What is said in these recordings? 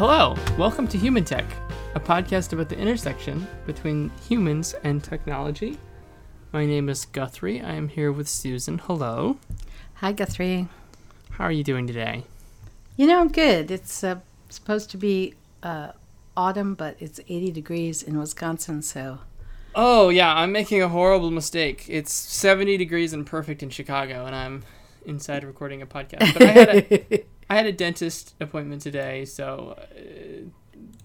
Hello, welcome to Human Tech, a podcast about the intersection between humans and technology. My name is Guthrie. I am here with Susan. Hello. Hi, Guthrie. How are you doing today? You know, I'm good. It's uh, supposed to be uh, autumn, but it's 80 degrees in Wisconsin, so. Oh, yeah, I'm making a horrible mistake. It's 70 degrees and perfect in Chicago, and I'm inside recording a podcast. But I had a, I had a dentist appointment today, so. Uh,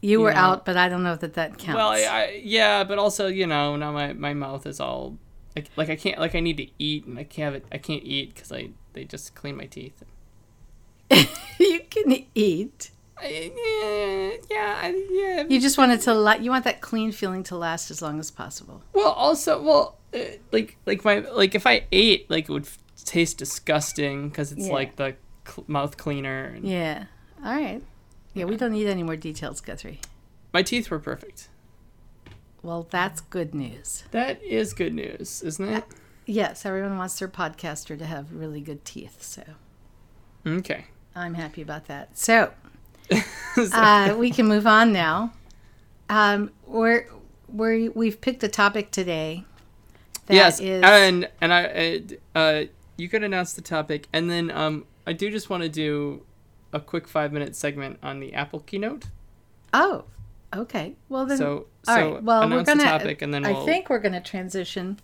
you were know. out, but I don't know that that counts. Well, I, I, yeah, but also, you know, now my, my mouth is all. Like, like I can't like I need to eat and I can't have it I can't eat because I they just clean my teeth. you can eat. I, yeah, yeah, yeah. You just want it to la- you want that clean feeling to last as long as possible. Well, also, well, uh, like like my like if I ate, like it would f- taste disgusting because it's Yeah. like the cl- mouth cleaner. And Yeah. All right. Yeah, we don't need any more details, Guthrie. My teeth were perfect. Well, that's good news. That is good news, isn't it? Yes, everyone wants their podcaster to have really good teeth, so Okay. I'm happy about that. So, uh, we can move on now. Um, we're, we're, we've picked a topic today. that yes, is- and and I uh, uh, you could announce the topic, and then um, I do just want to do a quick five minute segment on the Apple keynote. oh, okay. Well then, So so all right. Well, we're gonna. the topic, and then we'll, I think we're gonna transition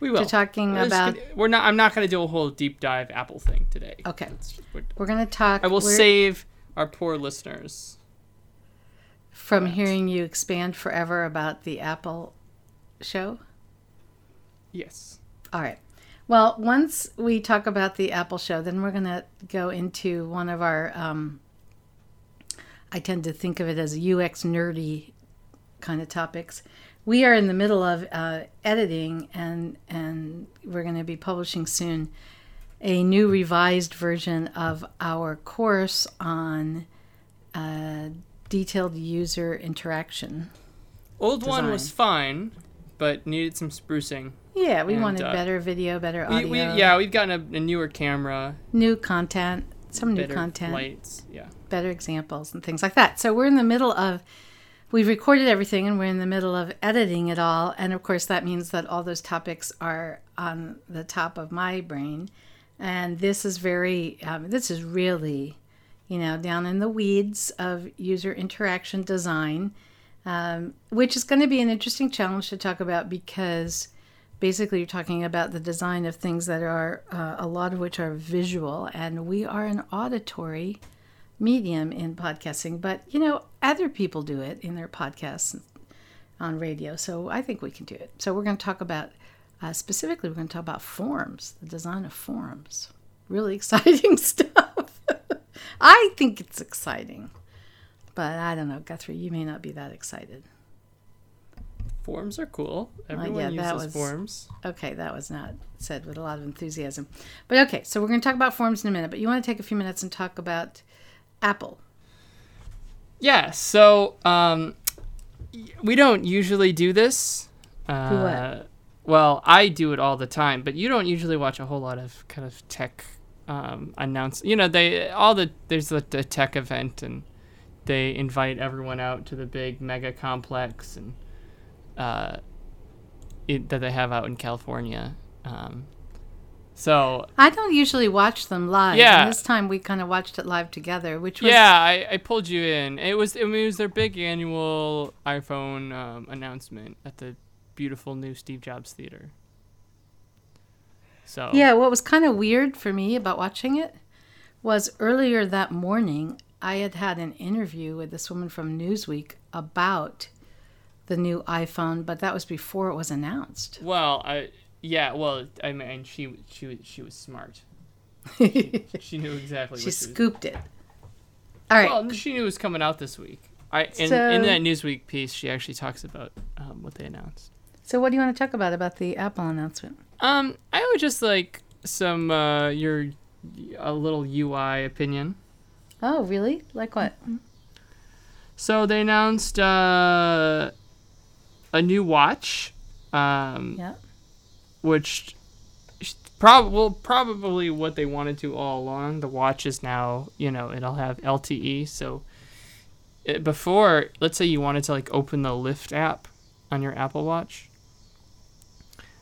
we will to talking We're about. gonna- we're not. I'm not going to do a whole deep dive Apple thing today. Okay. We're- We're gonna talk. I will save our poor listeners. from hearing you expand forever about the Apple show. Yes. All right. Well, once we talk about the Apple show, then we're going to go into one of our. Um, I tend to think of it as UX nerdy kind of topics. We are in the middle of uh, editing, and and we're going to be publishing soon a new revised version of our course on uh, detailed user interaction. Old one was fine, but needed some sprucing. Yeah, we And, wanted uh, better video, better We, audio, we, yeah, we've gotten a, a newer camera, new content, some new content. lights. Yeah. better examples and things like that. So we're in the middle of we've recorded everything and we're in the middle of editing it all and of course that means that all those topics are on the top of my brain and this is very um, this is really you know down in the weeds of user interaction design um, which is going to be an interesting challenge to talk about because basically you're talking about the design of things that are uh, a lot of which are visual and we are an auditory medium in podcasting but you know other people do it in their podcasts on radio so i think we can do it. So we're going to talk about uh, specifically we're going to talk about forms the design of forms. Really exciting stuff. I think it's exciting but i don't know guthrie you may not be that excited Forms are cool. Everyone yeah, that uses was- forms. Okay, that was not said with a lot of enthusiasm. But okay, so we're going to talk about forms in a minute. But you want to take a few minutes and talk about Apple. Yeah. So um, we don't usually do this. Uh, what? Well, I do it all the time, but you don't usually watch a whole lot of kind of tech um, announce. You know, they all the there's the, the tech event and they invite everyone out to the big mega complex and uh, it, that they have out in California. Um, so I don't usually watch them live. Yeah. And this time we kind of watched it live together, which was Yeah, I, I pulled you in. It was I mean, it was their big annual iPhone um, announcement at the beautiful new Steve Jobs Theater. So Yeah, what was kind of weird for me about watching it was earlier that morning I had had an interview with this woman from Newsweek about the new iPhone, but that was before it was announced. well, I yeah, well, I mean, she she was she was smart. She knew exactly she what she was. scooped it. All right. Well, she knew it was coming out this week. I in, So- in that Newsweek piece, she actually talks about um, what they announced. so what do you want to talk about about the Apple announcement? Um, I would just like some uh, your a little UI opinion. Oh, really? Like what? So they announced uh, a new watch, um, Yeah. which prob- well, probably what they wanted to all along. The watch is now, you know, it'll have LTE, so it, before, let's say you wanted to like open the Lyft app on your Apple Watch,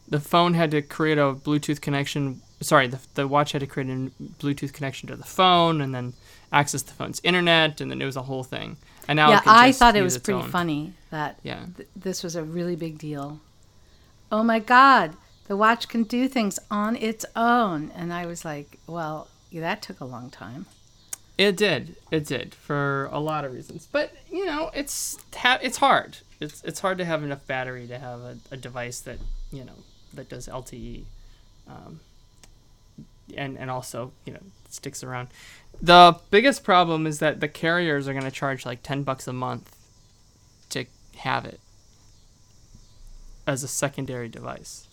the phone had to create a Bluetooth connection. Sorry, the, the watch had to create a Bluetooth connection to the phone and then access the phone's internet, and then it was a whole thing. And now, yeah, I thought it was pretty own. funny that Yeah, th- this was a really big deal. Oh my God, the watch can do things on its own. And I was like, well, yeah, that took a long time. it did. It did for a lot of reasons. But you know, it's ha- it's hard. It's it's hard to have enough battery to have a, a device that you know that does LTE, um, and and also you know sticks around. The biggest problem is that the carriers are going to charge like ten bucks a month to have it as a secondary device.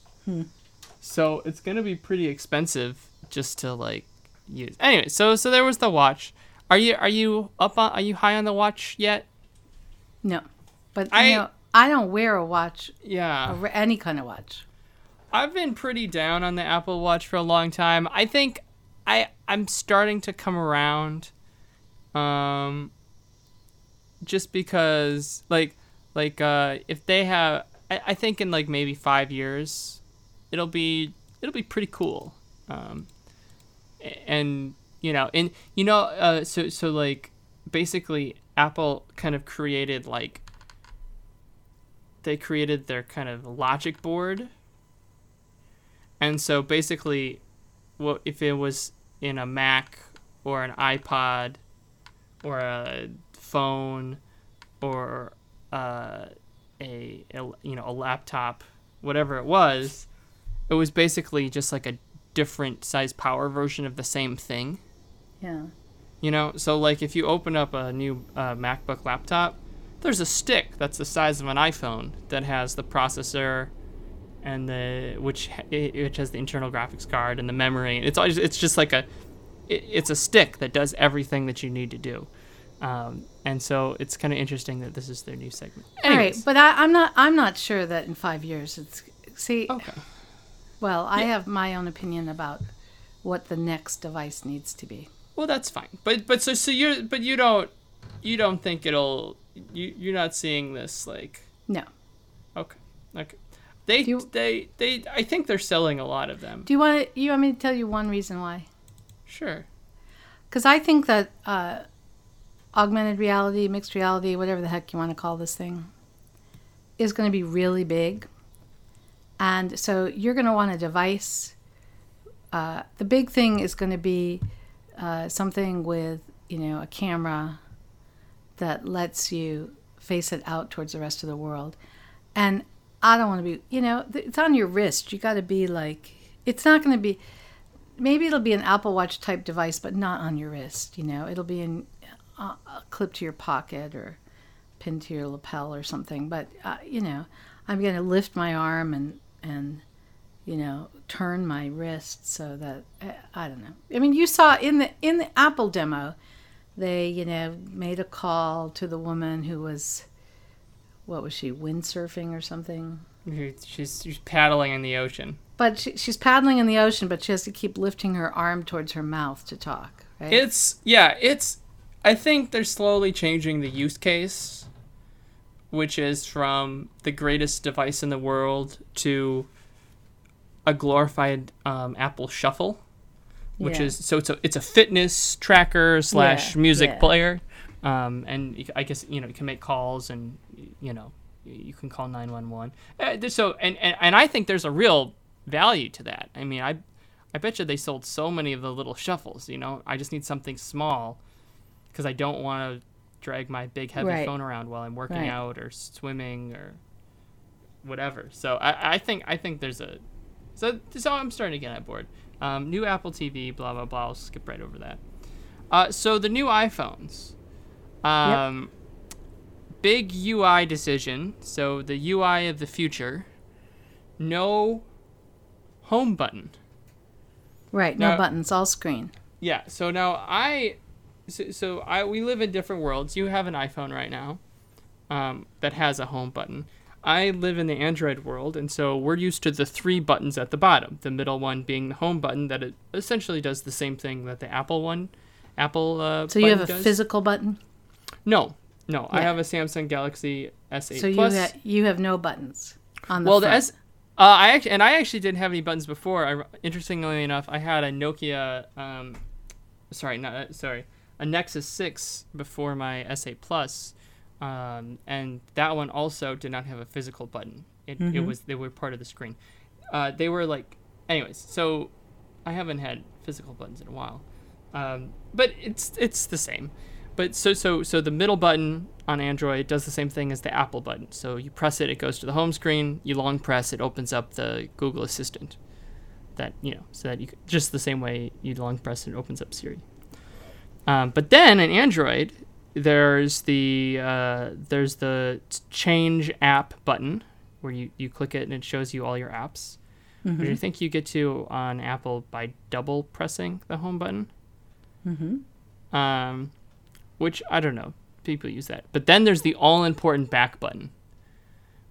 So it's going to be pretty expensive just to like use. Anyway, so so there was the watch. Are you are you up on are you high on the watch yet? No, but I- you know, I don't wear a watch, Yeah. or any kind of watch. I've been pretty down on the Apple Watch for a long time. I think I I'm starting to come around. Um just because like like uh if they have I, I think in like maybe 5 years it'll be it'll be pretty cool. Um and you know, and you know uh so so like basically Apple kind of created like they created their kind of logic board and so basically, what if it was in a Mac or an iPod or a phone or uh, a, a you know a laptop, whatever it was, it was basically just like a different size power version of the same thing. Yeah. You know, so like if you open up a new uh, MacBook laptop, there's a stick that's the size of an iPhone that has the processor and the which which has the internal graphics card and the memory. It's always it's just like a it, it's a stick that does everything that you need to do. Um, and so it's kind of interesting that this is their new segment. All right, but I, I'm not. I'm not sure that in five years it's. See, okay. well, I have my own opinion about what the next device needs to be. Well, that's fine. But but so so you're but you don't you don't think it'll you you're not seeing this like No. Okay. Okay. They you- they they I think they're selling a lot of them. Do you want to, you want me to tell you one reason why? Sure. Because I think that uh, augmented reality, mixed reality, whatever the heck you want to call this thing, is going to be really big. And so you're going to want a device. Uh, the big thing is going to be uh, something with, you know, a camera that lets you face it out towards the rest of the world. And I don't want to be, you know, it's on your wrist. You got to be like, it's not going to be, maybe it'll be an Apple Watch type device, but not on your wrist. You know, it'll be in uh, clipped to your pocket or pinned to your lapel or something. But uh, you know, I'm going to lift my arm and and you know turn my wrist so that uh, I don't know. I mean, you saw in the in the Apple demo, they you know made a call to the woman who was what was she windsurfing or something. She's she's paddling in the ocean. But she, she's paddling in the ocean, but she has to keep lifting her arm towards her mouth to talk. Right? It's yeah, it's I think they're slowly changing the use case which is from the greatest device in the world to a glorified um, Apple Shuffle, which Yeah. is so it's a it's a fitness tracker slash Yeah, music yeah. player, um, and I guess you know you can make calls and you know you can call nine one one. So and, and and I think there's a real value to that. I mean I. I bet you they sold so many of the little shuffles. You know, I just need something small because I don't want to drag my big heavy Right. phone around while I'm working Right. out or swimming or whatever. So I, I think I think there's a so so I'm starting to get on board. Um, new Apple TV, blah blah blah. I'll skip right over that. Uh, so the new iPhones, um, big UI decision. So the UI of the future, no home button. right, no now- buttons, all screen. Yeah. So now I, so, so I we live in different worlds. You have an iPhone right now, um, that has a home button. I live in the Android world, and so we're used to the three buttons at the bottom. The middle one being the home button that it essentially does the same thing that the Apple one, Apple. Uh, So you have a does. physical button. No, No, I have a Samsung Galaxy S8 So you ha- you have no buttons on the well, the front. S, uh, I actually, and I actually didn't have any buttons before. I, interestingly enough, I had a Nokia, um, sorry, not uh, sorry, a Nexus 6 before my S8 Plus, um, and that one also did not have a physical button. It, it Mhm. was they were part of the screen. Uh, they were like, anyways. So I haven't had physical buttons in a while, um, but it's it's the same. But so so so the middle button on Android does the same thing as the Apple button. So you press it, it goes to the home screen. You long press, it opens up the Google Assistant. That you know, so that you just the same way you long press, it opens up Siri. Um, but then in Android, there's the uh, there's the change app button where you, you click it and it shows you all your apps. Mm-hmm. Which I think you get to on Apple by double pressing the home button. Mm-hmm. Um, which I don't know. People use that. But then there's the all important back button,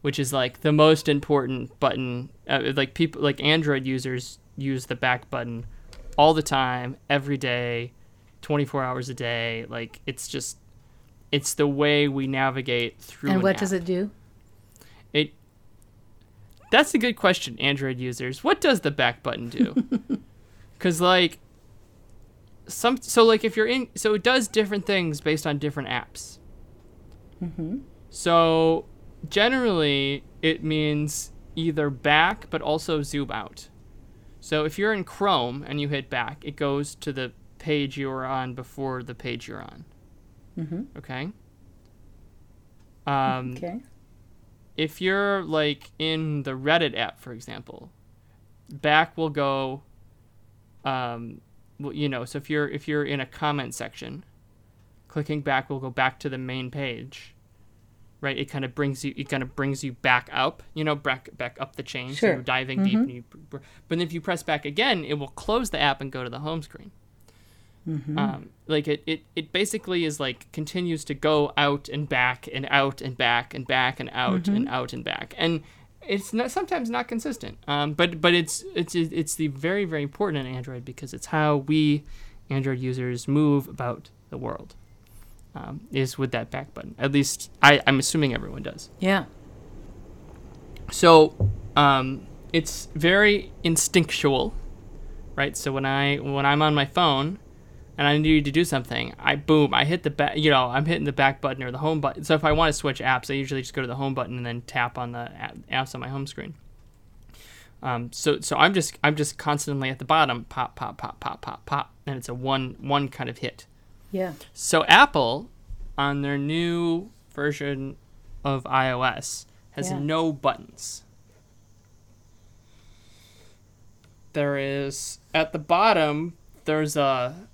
which is like the most important button. Uh, like people, like Android users use the back button all the time, every day, 24 hours a day. Like it's just, it's the way we navigate through. And an what does it do? It. That's a good question, Android users. What does the back button do? Because like, some so like if you're in so it does different things based on different apps. Mm-hmm. So generally it means either back but also zoom out. So if you're in Chrome and you hit back, it goes to the page you were on before the page you're on. Mm-hmm. Okay. Um, Okay. if you're like in the Reddit app, for example, back will go. Um, well, you know, so if you're if you're in a comment section, clicking back will go back to the main page. Right, it kind of brings you. It kind of brings you back up. You know, back back up the chain. So Sure. you're diving deep, and you. But then if you press back again, it will close the app and go to the home screen. Mm-hmm. Um, like it, it, it basically is like continues to go out and back and out and back and back and out and out and back, and it's not sometimes not consistent. Um, but but it's it's it's the very very important in Android because it's how we Android users move about the world. Um, is with that back button. At least I, I'm assuming everyone does. Yeah. So um, it's very instinctual, right? So when I when I'm on my phone and I need to do something, I boom, I hit the back. You know, I'm hitting the back button or the home button. So if I want to switch apps, I usually just go to the home button and then tap on the apps on my home screen. Um, so so I'm just I'm just constantly at the bottom, pop pop pop pop pop pop, and it's a one one kind of hit. Yeah. So Apple, on their new version of iOS, has Yeah. no buttons. There is at the bottom. There's a,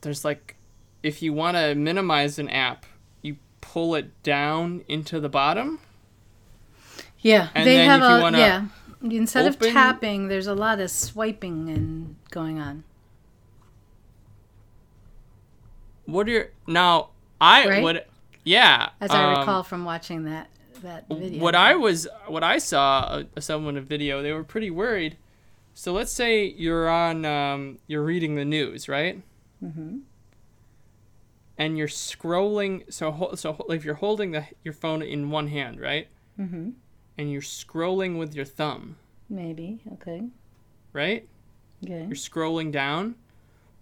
there's like, if you want to minimize an app, you pull it down into the bottom. Yeah. And they have a yeah. Instead open- of tapping, there's a lot of swiping and going on. What are your now? I Right? would, yeah. As I um, recall from watching that that video. What I was, what I saw, uh, someone a video, they were pretty worried. So let's say you're on, um, you're reading the news, right? Mm-hmm. And you're scrolling. So, so if you're holding the your phone in one hand, right? Mm-hmm. And you're scrolling with your thumb, Maybe. Okay. right? Okay. You're scrolling down.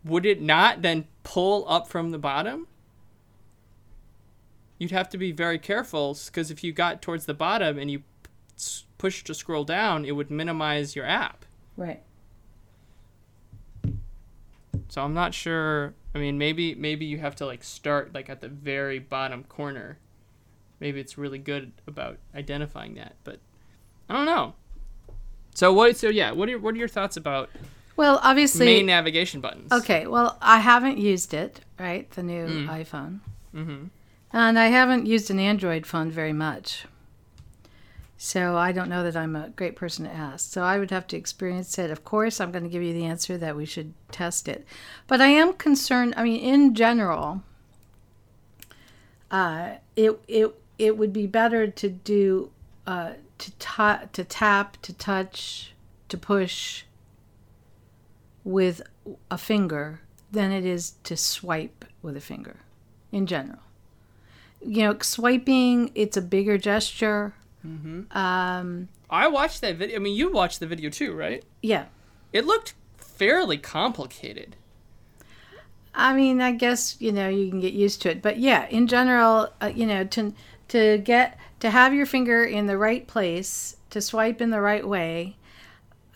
Would it not then pull up from the bottom? You'd have to be very careful because if you got towards the bottom and you push to scroll down, it would minimize your app. Right. So I'm not sure. I mean, maybe maybe you have to like start like at the very bottom corner. Maybe it's really good about identifying that, but I don't know. So what? So yeah, what are what are your thoughts about Well, obviously. main navigation buttons? Okay, well, I haven't used it, right? The new Mm. iPhone. Mm-hmm. And I haven't used an Android phone very much. So I don't know that I'm a great person to ask. So I would have to experience it. Of course, I'm going to give you the answer that we should test it. But I am concerned, I mean, in general, uh, it, it, it would be better to do, uh, to, ta- to tap, to touch, to push with a finger than it is to swipe with a finger in general. you know, swiping. It's a bigger gesture. Mm-hmm. Um, I watched that video. I mean, you watched the video too, right? yeah. It looked fairly complicated. I mean, I guess you know you can get used to it, but yeah, in general, uh, you know, to to get to have your finger in the right place to swipe in the right way.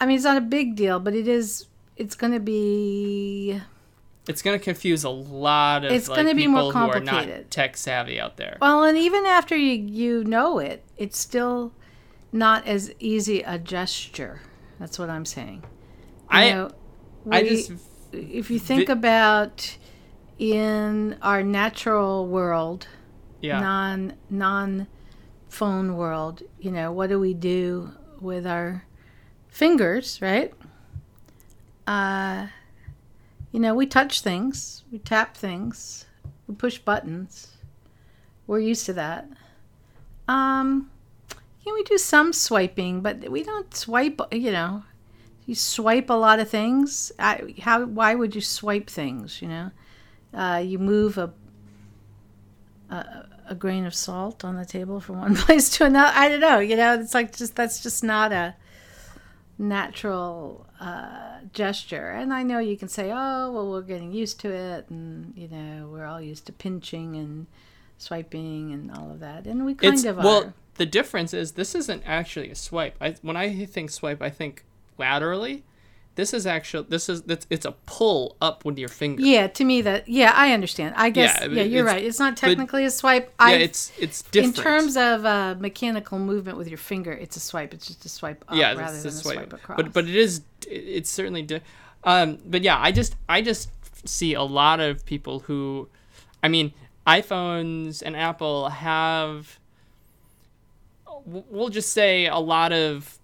I mean, it's not a big deal, but it is. It's going to be. It's going to confuse a lot of It's like, gonna be people more who are complicated. not tech savvy out there. Well, and even after you you know it, it's still not as easy a gesture. That's what I'm saying. You I know, I just if you think vi- about in our natural world, yeah. non non phone world, you know, what do we do with our fingers, right? Uh you know, we touch things, we tap things, we push buttons. We're used to that. Um yeah, we do some swiping, but we don't swipe, you know. You swipe a lot of things. I, how why would you swipe things, you know? Uh, you move a a grain of salt on the table from one place to another. I don't know. You know, it's like just that's just not a natural uh, gesture. And I know you can say, "Oh, well, we're getting used to it," and you know, we're all used to pinching and swiping and all of that, and we kind it's of well, are. the difference is this isn't actually a swipe. I when I think swipe, I think laterally. This is actually this is it's, it's a pull up with your finger. Yeah, to me that yeah, I understand. I guess Yeah, yeah, you're right. It's not technically a swipe. Yeah, I it's it's in terms of uh, mechanical movement with your finger, it's a swipe. It's just a swipe up yeah, rather than a a swipe. swipe across. But but it is it's certainly di- um but yeah, I just I just see a lot of people who I mean, iPhones and Apple have we'll just say a lot of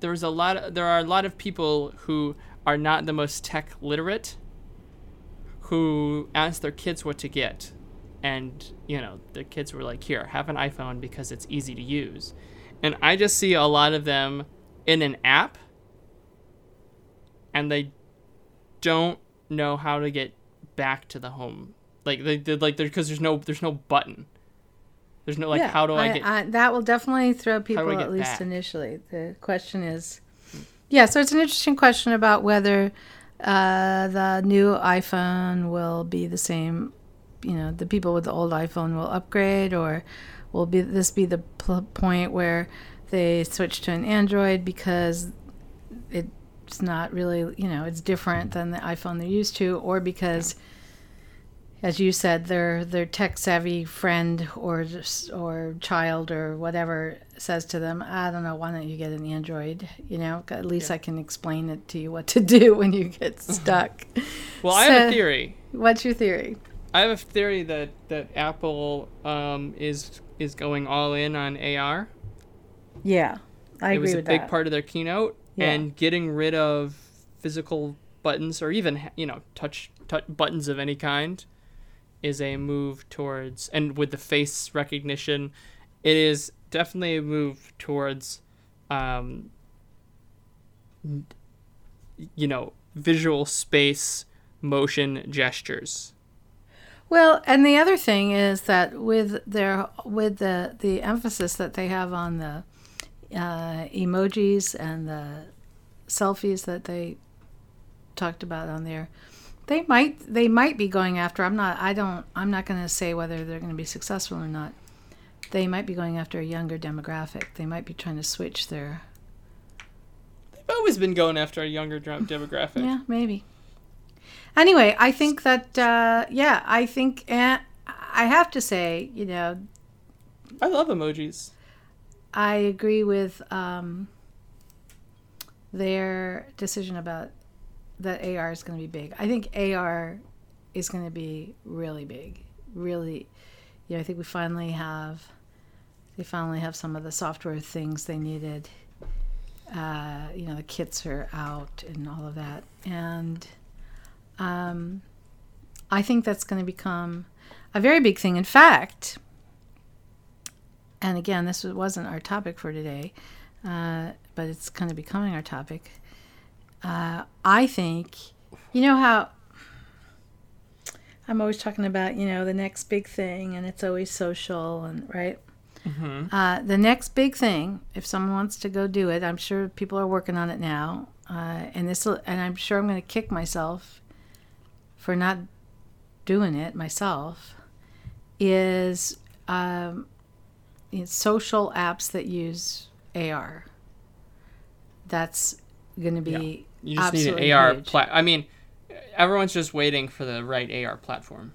there's a lot of, there are a lot of people who are not the most tech literate who ask their kids what to get. And you know the kids were like here have an iphone because it's easy to use. And i just see a lot of them in an app and they don't know how to get back to the home. Like they did like because there's no there's no button there's no like how do i, get that will definitely throw people at least back? initially. The question is, yeah. So it's an interesting question about whether uh, the new iPhone will be the same. You know, the people with the old iPhone will upgrade, or will be this be the pl- point where they switch to an Android because it's not really you know it's different than the iPhone they're used to, or because as you said, their their tech savvy friend or or child or whatever says to them, "I don't know, why don't you get an Android? You know, at least Yeah. I can explain it to you what to do when you get stuck." well i have a theory What's your theory? i have a theory that that apple um is is going all in on ar Yeah, I it agree was a big that. part of their keynote Yeah. and getting rid of physical buttons or even you know touch, touch buttons of any kind is a move towards and with the face recognition it is definitely a move towards um you know visual space motion gestures. Well, and the other thing is that with their with the the emphasis that they have on the uh, emojis and the selfies that they talked about on there, they might they might be going after. I'm not. I don't. I'm not going to say whether they're going to be successful or not. They might be going after a younger demographic. They might be trying to switch their. they've always been going after a younger demographic Yeah, maybe. Anyway, I think that uh, yeah, I think and I have to say, you know, i love emojis I agree with um, their decision about that AR is going to be big. I think AR is going to be really big. Really, you know, I think we finally have they finally have some of the software things they needed. Uh, you know, the kits are out and all of that, and um, I think that's going to become a very big thing. In fact, and again, this wasn't our topic for today, uh, but it's kind of becoming our topic. Uh, I think, you know how I'm always talking about, you know, the next big thing, and it's always social, and right. Mm-hmm. Uh, the next big thing, if someone wants to go do it, I'm sure people are working on it now, uh, and this, and I'm sure I'm going to kick myself for not doing it myself. Is um, social apps that use AR. That's going to be You just need an AR plat. I mean, everyone's just waiting for the right AR platform.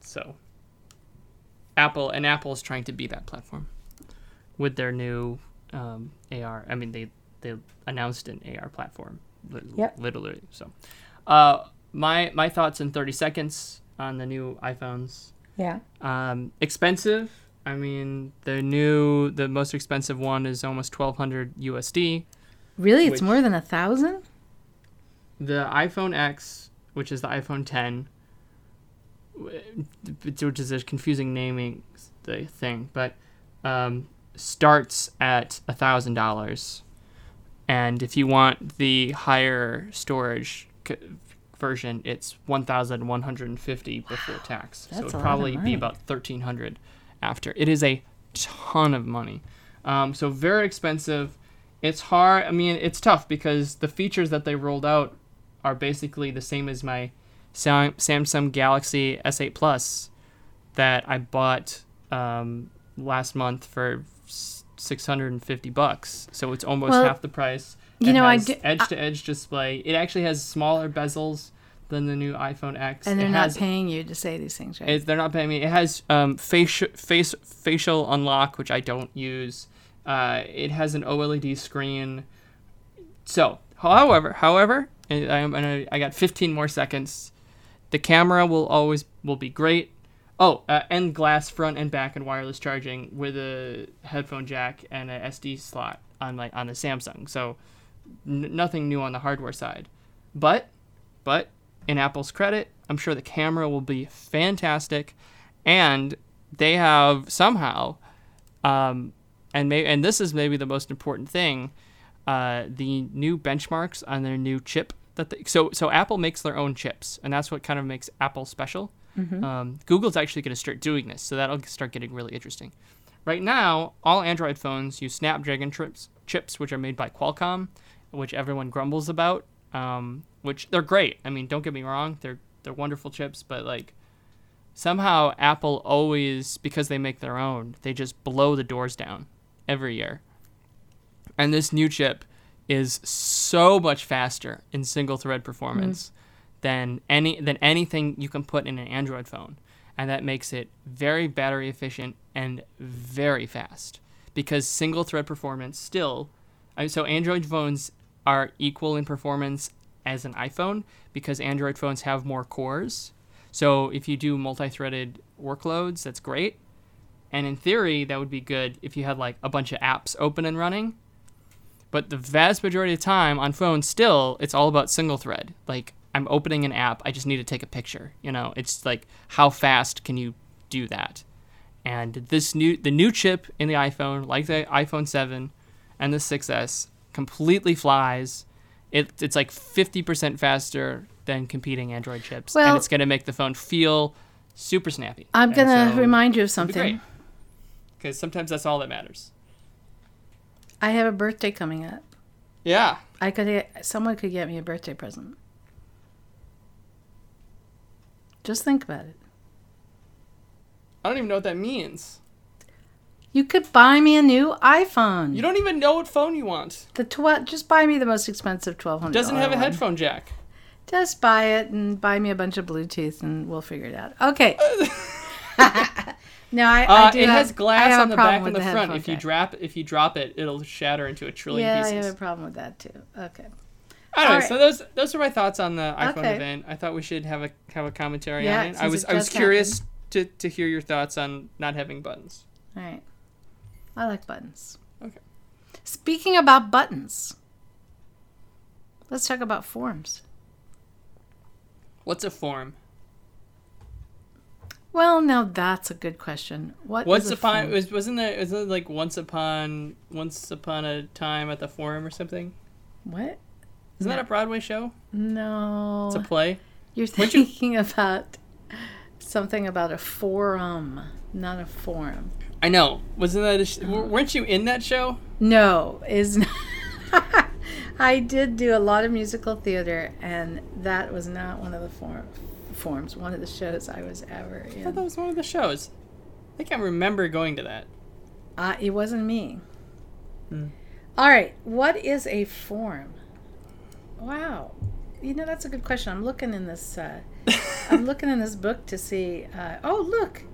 So, Apple and Apple is trying to be that platform with their new um, AR. I mean, they they announced an AR platform, li- Yep. literally. So, uh, my my thoughts in 30 seconds on the new iPhones. Yeah. Um, expensive. I mean, the new, the most expensive one is almost 1200 USD. Really, it's more than a thousand. The iPhone X, which is the iPhone 10, which is a confusing naming the thing, but um, starts at a thousand dollars, and if you want the higher storage c- version, it's one thousand one hundred and fifty before tax. So it'd probably be about thirteen hundred after. It is a ton of money, um, so very expensive. It's hard. I mean, it's tough because the features that they rolled out are basically the same as my Sam- Samsung Galaxy S8 Plus that I bought um, last month for 650 bucks. So it's almost Well, half the price. you It know, I has do- edge-to-edge display. It actually has smaller bezels than the new iPhone X. And they're it not has, paying you to say these things, right? it, they're not paying me. It has um, face face facial unlock, which I don't use. Uh, it has an OLED screen. So, however, however, I, I, I got 15 more seconds. The camera will always will be great. Oh, uh, and glass front and back and wireless charging with a headphone jack and a SD slot on my on the Samsung. So, n- nothing new on the hardware side. But, but in Apple's credit, I'm sure the camera will be fantastic, and they have somehow, um, and may and this is maybe the most important thing, uh, the new benchmarks on their new chip that they, so so Apple makes their own chips, and that's what kind of makes Apple special. Um, Google's actually going to start doing this, so that'll start getting really interesting. Right now, all Android phones use Snapdragon chips, chips which are made by Qualcomm, which everyone grumbles about. Um, which they're great. I mean, don't get me wrong, they're they're wonderful chips, but like somehow Apple always because they make their own, they just blow the doors down every year. And this new chip is so much faster in single thread performance mm-hmm. than any than anything you can put in an Android phone. And that makes it very battery efficient and very fast. Because single thread performance still I- so Android phones are equal in performance as an iPhone because Android phones have more cores. So if you do multi-threaded workloads, that's great. And in theory, that would be good if you had like a bunch of apps open and running. But the vast majority of time on phones, still, it's all about single thread. Like I'm opening an app, I just need to take a picture. You know, it's like how fast can you do that? And this new, the new chip in the iPhone, like the iPhone 7 and the 6S, completely flies. It, it's like 50% faster than competing Android chips, Well- and it's going to make the phone feel super snappy. I'm gonna so remind you of something. Because sometimes that's all that matters. I have a birthday coming up. Yeah. I could get, someone could get me a birthday present. Just think about it. I don't even know what that means. You could buy me a new iPhone. You don't even know what phone you want. the twelve. Just buy me the most expensive twelve hundred. Doesn't have a headphone jack. Just buy it and buy me a bunch of Bluetooth, and we'll figure it out. Okay. no, I, I Uh, do it have, has glass on the back and the, front. If you drop if you drop it, it'll shatter into a trillion yeah, I have a problem with that too. Okay. Anyway, so those those are my thoughts on the iPhone Okay. event. I thought we should have a have a commentary Yeah, on it. I was I was curious to, to hear your thoughts on not having buttons. All right. I like buttons. Okay. Speaking about buttons, let's talk about forms. What's a form? Well, now that's a good question. What Once is a upon form? was wasn't there was it like once upon once upon a time at the forum or something? what? Isn't that a Broadway show? No. It's a play. You're Weren't you- about something about a forum, not a forum. I know. Wasn't that? A sh- weren't you in that show? No, is not. I did do a lot of musical theater, and that was not one of the form, forms, one of the shows I was ever I thought in. that was one of the shows. I can't remember going to that. Uh, it wasn't me. Hmm. All right, what is a form? Wow, you know that's a good question. I'm looking in this. Uh, I'm looking in this book to see. Uh, oh, look.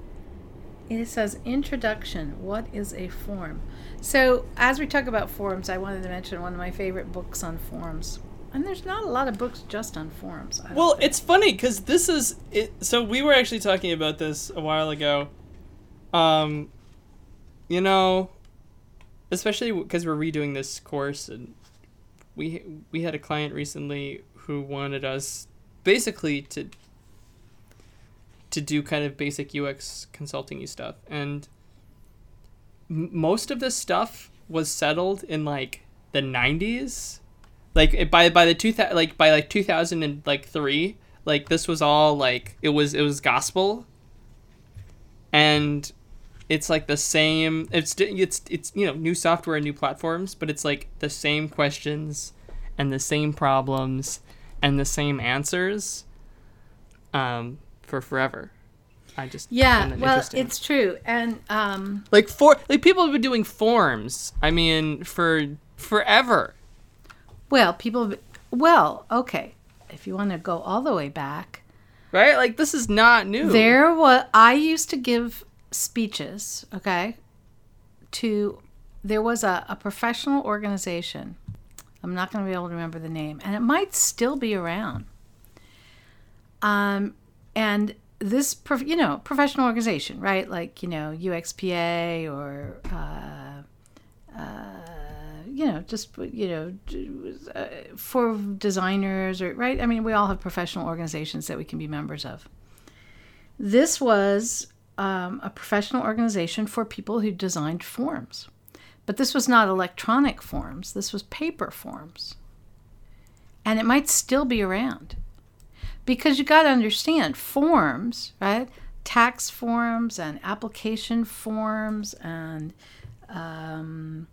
It says introduction. What is a form? So, as we talk about forms, I wanted to mention one of my favorite books on forms. And there's not a lot of books just on forms. Well, think. it's funny because this is it. So we were actually talking about this a while ago. Um, you know, especially because we're redoing this course, and we we had a client recently who wanted us basically to to do kind of basic UX consulting stuff, and m- most of this stuff was settled in like the 90s like it- by by the two thou- like by like 2000 and like 3 like this was all like it was it was gospel. And it's like the same it's it's it's you know new software and new platforms but it's like the same questions and the same problems and the same answers. Um for forever i just yeah, find that well, it's true. And um, like for like people have been doing forms i mean for forever well, people, well, okay. If you want to go all the way back, right like this is not new There was I used to give speeches, okay, to there was a, a professional organization. I'm not going to be able to remember the name, and it might still be around. Um, and this, you know, professional organization, right? Like you know, UXPA or uh, uh, you know, just you know, uh, for designers or right. I mean, we all have professional organizations that we can be members of. This was um, a professional organization for people who designed forms. But this was not electronic forms, this was paper forms. And it might still be around. Because you got to understand forms, right? Tax forms and application forms and, um,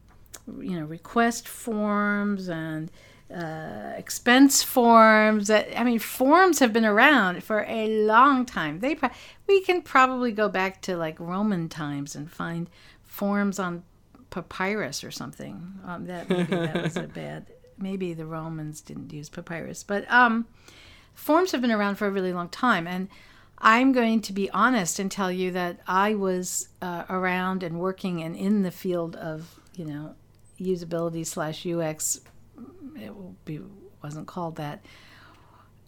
you know, request forms and uh, expense forms. I mean, forms have been around for a long time. They pro- we can probably go back to like Roman times and find forms on papyrus or something. Um, that maybe that was a bad. Maybe the Romans didn't use papyrus, but um, forms have been around for a really long time, and I'm going to be honest and tell you that I was uh, around and working and in the field of you know usability slash UX it be wasn't called that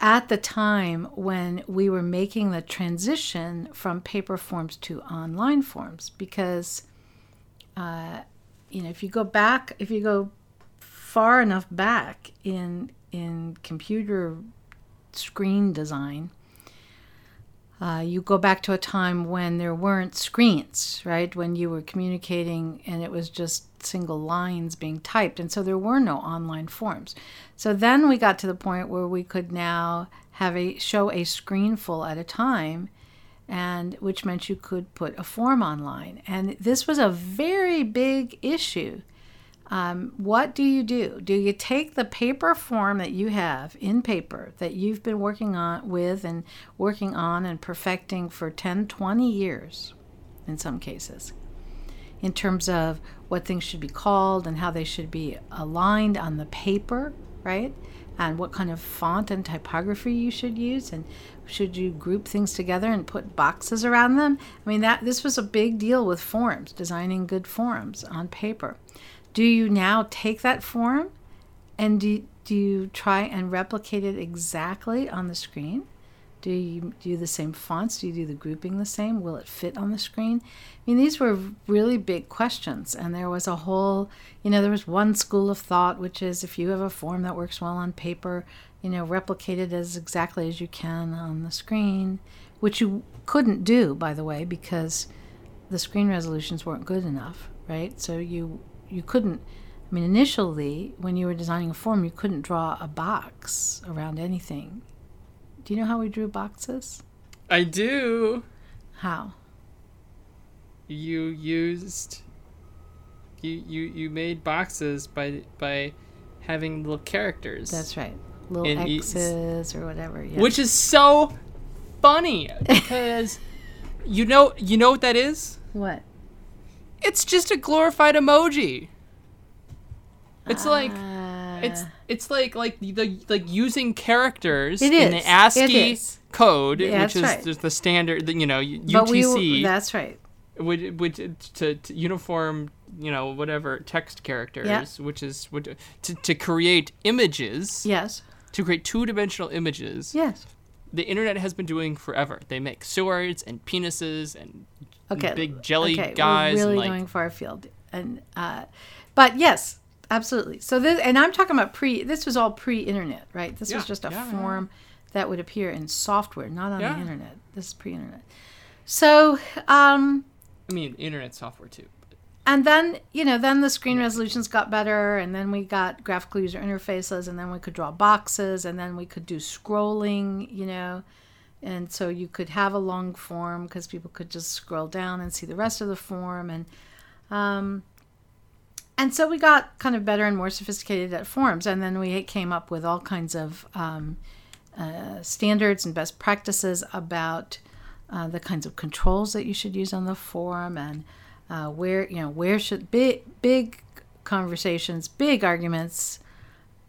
at the time when we were making the transition from paper forms to online forms because uh, you know if you go back if you go far enough back in in computer screen design uh, you go back to a time when there weren't screens, right? When you were communicating and it was just single lines being typed. And so there were no online forms. So then we got to the point where we could now have a show a screen full at a time and which meant you could put a form online. And this was a very big issue. Um, what do you do? Do you take the paper form that you have in paper that you've been working on with and working on and perfecting for 10, 20 years in some cases, in terms of what things should be called and how they should be aligned on the paper, right? And what kind of font and typography you should use, and should you group things together and put boxes around them? I mean, that this was a big deal with forms, designing good forms on paper. Do you now take that form and do, do you try and replicate it exactly on the screen? Do you do the same fonts? Do you do the grouping the same? Will it fit on the screen? I mean, these were really big questions, and there was a whole, you know, there was one school of thought, which is if you have a form that works well on paper, you know, replicate it as exactly as you can on the screen, which you couldn't do, by the way, because the screen resolutions weren't good enough, right? So you you couldn't I mean, initially, when you were designing a form, you couldn't draw a box around anything. Do you know how we drew boxes? I do. How? You used you you you made boxes by by having little characters. That's right. Little X's or whatever. Yeah. Which is so funny because you know you know what that is? what? It's just a glorified emoji. It's like Uh, it's it's like like the like using characters in the ASCII code, Yeah, which is right. just the standard, you know, but we, UTC, that's right. which, which to, to uniform, you know, whatever text characters, which is which, to to create images, Yes. to create two-dimensional images. Yes. The internet has been doing forever. They make swords and penises and Okay. big jelly okay, guys We're really like going far afield, and uh, but yes, absolutely. So this, and I'm talking about pre. This was all pre-internet, right? This was just a yeah, yeah, form that would appear in software, not on Yeah. the internet. This is pre-internet. So, um, I mean, internet software too. and then you know, then the screen resolutions got better, and then we got graphical user interfaces, and then we could draw boxes, and then we could do scrolling, you know. And so you could have a long form because people could just scroll down and see the rest of the form, and um, and so we got kind of better and more sophisticated at forms, and then we came up with all kinds of um, uh, standards and best practices about uh, the kinds of controls that you should use on the form, and uh, where you know where should big big conversations, big arguments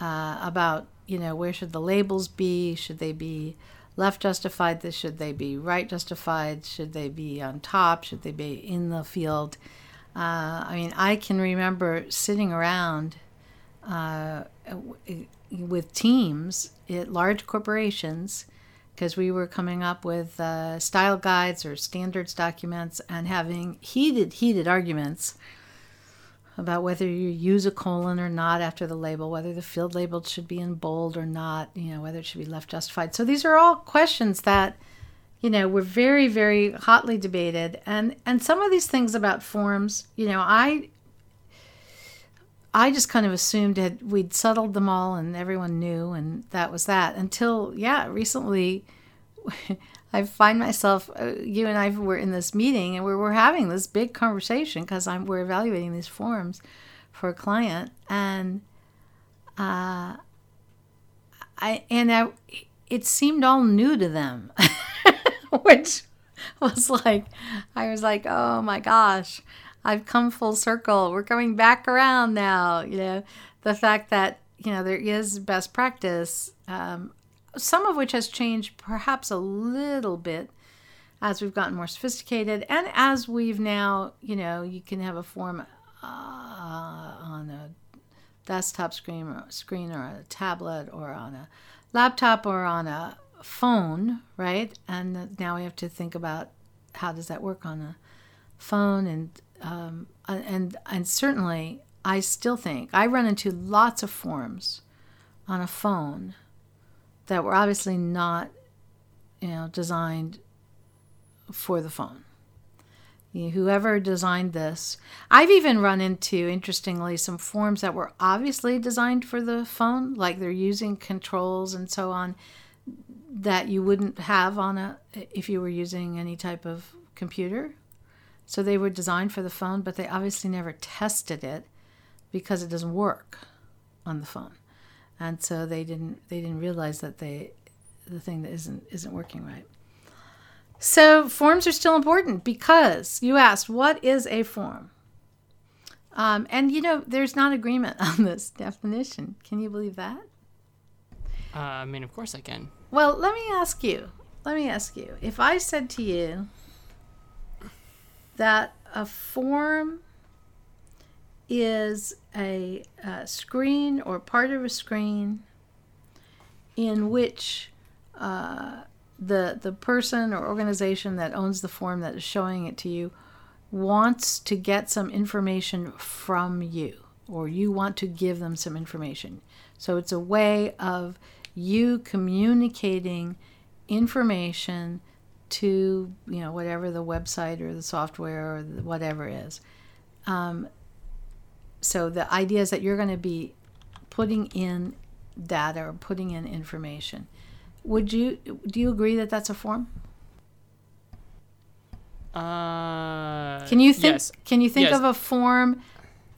uh, about you know where should the labels be? Should they be left justified? This should they be right justified? Should they be on top? Should they be in the field? Uh, I mean, I can remember sitting around uh, with teams at large corporations because we were coming up with uh, style guides or standards documents and having heated, heated arguments about whether you use a colon or not after the label, whether the field label should be in bold or not, you know, whether it should be left justified. So these are all questions that, you know, were very, very hotly debated. And and some of these things about forms, you know, I I just kind of assumed that we'd settled them all and everyone knew and that was that until yeah, recently I find myself, uh, you and I were in this meeting and we were having this big conversation because we're evaluating these forms for a client and uh, I and I, it seemed all new to them, which was like I was like, oh my gosh, I've come full circle. We're coming back around now. You know, the fact that you know there is best practice. Um, some of which has changed perhaps a little bit as we've gotten more sophisticated and as we've now, you know, you can have a form uh, on a desktop screen or, screen or a tablet or on a laptop or on a phone, right? And now we have to think about how does that work on a phone and um, and and certainly I still think I run into lots of forms on a phone that were obviously not, you know, designed for the phone. You know, whoever designed this, I've even run into, interestingly, some forms that were obviously designed for the phone, like they're using controls and so on that you wouldn't have on a if you were using any type of computer. So they were designed for the phone, but they obviously never tested it because it doesn't work on the phone and so they didn't they didn't realize that they the thing that isn't isn't working right. So forms are still important because you asked what is a form? Um, and you know there's not agreement on this definition. Can you believe that? Uh, I mean, of course I can. well let me ask you let me ask you. If i said to you that a form is a, uh screen or part of a screen in which uh, the the person or organization that owns the form that is showing it to you wants to get some information from you or you want to give them some information. So it's a way of you communicating information to you know whatever the website or the software or the whatever is. Um, so the idea is that you're going to be putting in data or putting in information. Would you do you agree that that's a form? Uh, Can you think? Yes. Can you think Yes. of a form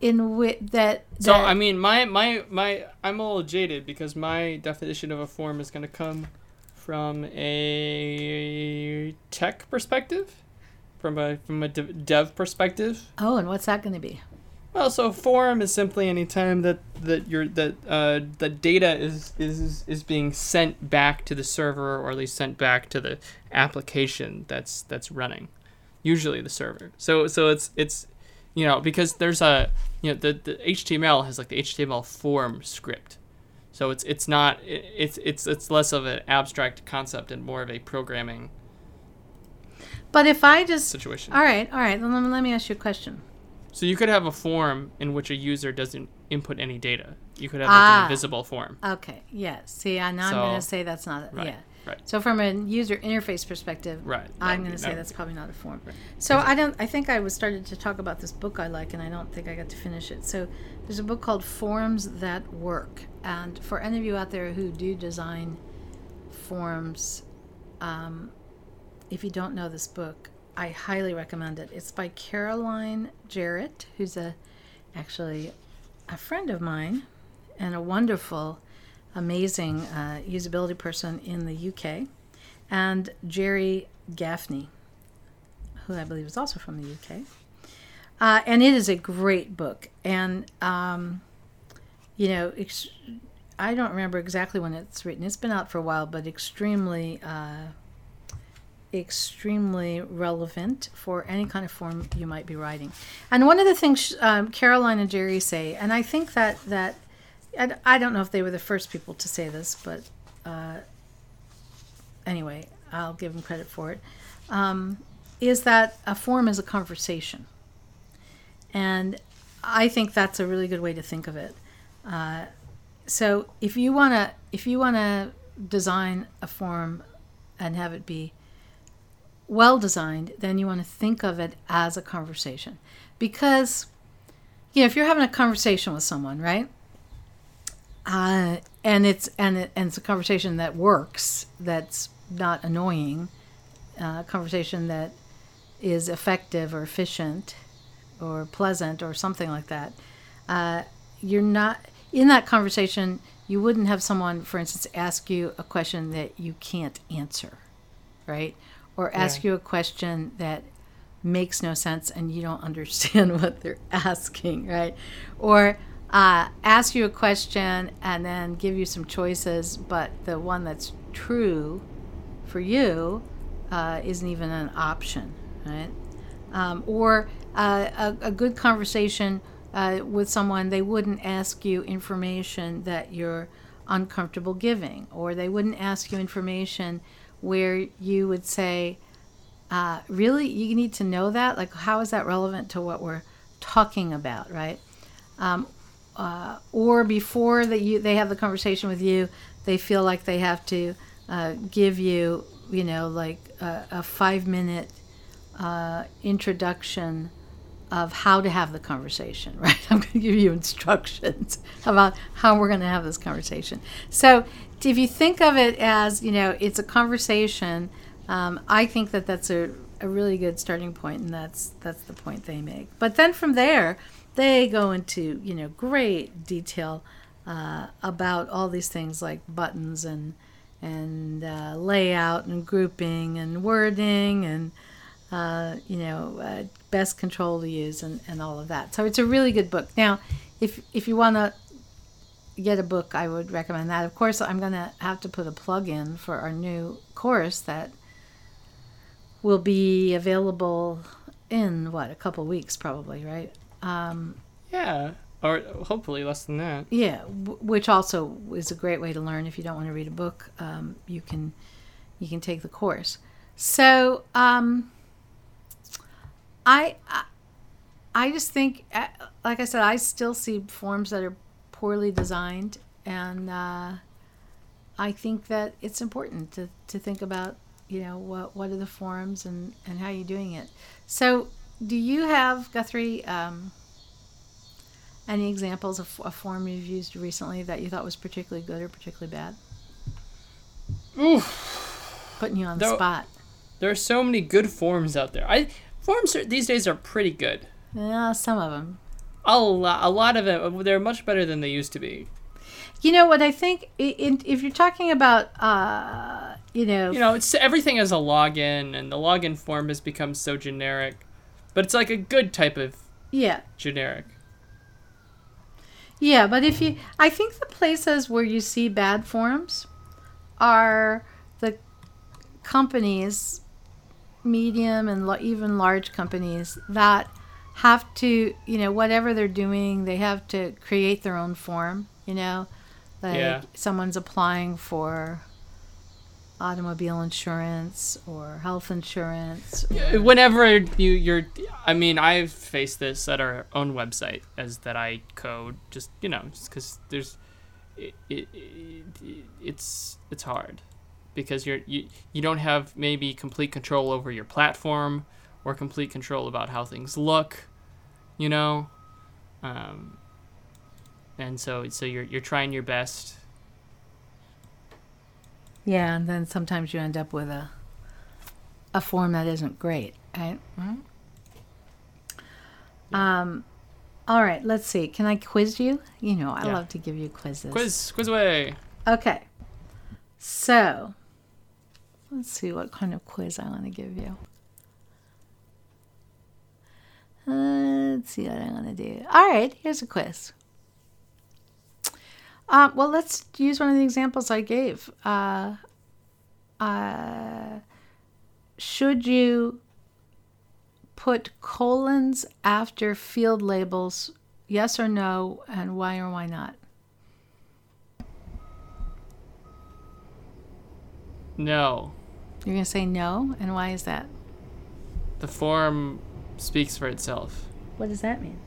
in which that? So I mean, my my my I'm a little jaded because my definition of a form is going to come from a tech perspective, from a from a dev perspective. oh, and what's that going to be? Well, so form is simply any time that that your that uh the data is is is being sent back to the server or at least sent back to the application that's that's running, usually the server. So so it's it's you know because there's a you know the the HTML has like the HTML form script. So it's it's not it's it's it's less of an abstract concept and more of a programming But if I just situation. all right, all right, let me, let me ask you a question. So you could have a form in which a user doesn't input any data. You could have like Ah. an invisible form. Okay, yes. See, I now I'm going to say that's not Right. yeah. Right. So from a user interface perspective, Right. I'm going to say that's probably not a form. Right. So I don't. I think I was started to talk about this book I like, and I don't think I got to finish it. So there's a book called Forms That Work, and for any of you out there who do design forms, um, if you don't know this book, I highly recommend it. It's by Caroline Jarrett, who's a actually a friend of mine and a wonderful, amazing uh, usability person in the UK, and Gerry Gaffney, who I believe is also from the UK. Uh, and it is a great book. And, um, you know, ex- I don't remember exactly when it's written. It's been out for a while, but extremely, uh, extremely relevant for any kind of form you might be writing. And one of the things um, Caroline and Gerry say, and I think that that I, I don't know if they were the first people to say this, but uh, anyway, I'll give them credit for it. Um, is that a form is a conversation, and I think that's a really good way to think of it. Uh, so if you wanna if you wanna design a form and have it be well designed, then you want to think of it as a conversation. Because, you know, if you're having a conversation with someone, right? Uh, and it's and it, and it's a conversation that works, that's not annoying, uh, conversation that is effective or efficient, or pleasant or something like that. Uh, you're not in that conversation. You wouldn't have someone, for instance, ask you a question that you can't answer, right? Or ask Yeah. you a question that makes no sense and you don't understand what they're asking, right? Or uh, ask you a question and then give you some choices, but the one that's true for you uh, isn't even an option, right? Um, or uh, a, a good conversation uh, with someone, they wouldn't ask you information that you're uncomfortable giving, or they wouldn't ask you information where you would say, uh, really, you need to know that? Like, how is that relevant to what we're talking about, right? Um, uh, or before that you they have the conversation with you, they feel like they have to uh, give you, you know, like a, a five minute uh, introduction of how to have the conversation, right? I'm going to give you instructions about how we're going to have this conversation. So, if you think of it as, you know, it's a conversation, um, I think that that's a, a really good starting point, and that's that's the point they make. But then from there, they go into, you know, great detail uh, about all these things like buttons and and uh, layout and grouping and wording and uh, you know, uh, best control to use and, and all of that. So it's a really good book. Now, if if you want to get a book, I would recommend that. Of course, I'm going to have to put a plug in for our new course that will be available in what a couple weeks, probably, right? Um, Yeah, or hopefully less than that. yeah, w- which also is a great way to learn. If you don't want to read a book, um, you can you can take the course. So um, I, I I just think, uh, like I said, I still see forms that are poorly designed, and uh, I think that it's important to, to think about, you know, what what are the forms and and how you're doing it. So, do you have Guthrie? Um, Any examples of a form you've used recently that you thought was particularly good or particularly bad? Oof. Putting you on the Though- spot. There are so many good forms out there. I forms are, these days are pretty good. Yeah, some of them. A lot, a lot of them. They're much better than they used to be. You know what I think? In, if you're talking about, uh, you know, You know, it's everything has a login, and the login form has become so generic. But it's like a good type of yeah, generic. yeah. But if you, I think the places where you see bad forms are the companies, medium and lo- even large companies that have to, you know, whatever they're doing, they have to create their own form. You know, like Yeah. someone's applying for automobile insurance or health insurance. or- Whenever you you're, I mean, I've faced this at our own website as that I code. Just you know, just because there's, it, it, it, it's it's hard because you're you you don't have maybe complete control over your platform or complete control about how things look, you know, um, and so so you're you're trying your best. Yeah, and then sometimes you end up with a a form that isn't great, right? Um, all right, let's see. Can I quiz you? You know, I Yeah. love to give you quizzes. Quiz quiz away. Okay. So, let's see what kind of quiz I want to give you. Uh, let's see what I'm going to do. All right, here's a quiz. Uh, well, let's use one of the examples I gave. Uh, uh, should you put colons after field labels? Yes or no, and why or why not? No, You're going to say no, and why is that? the form speaks for itself. What does that mean?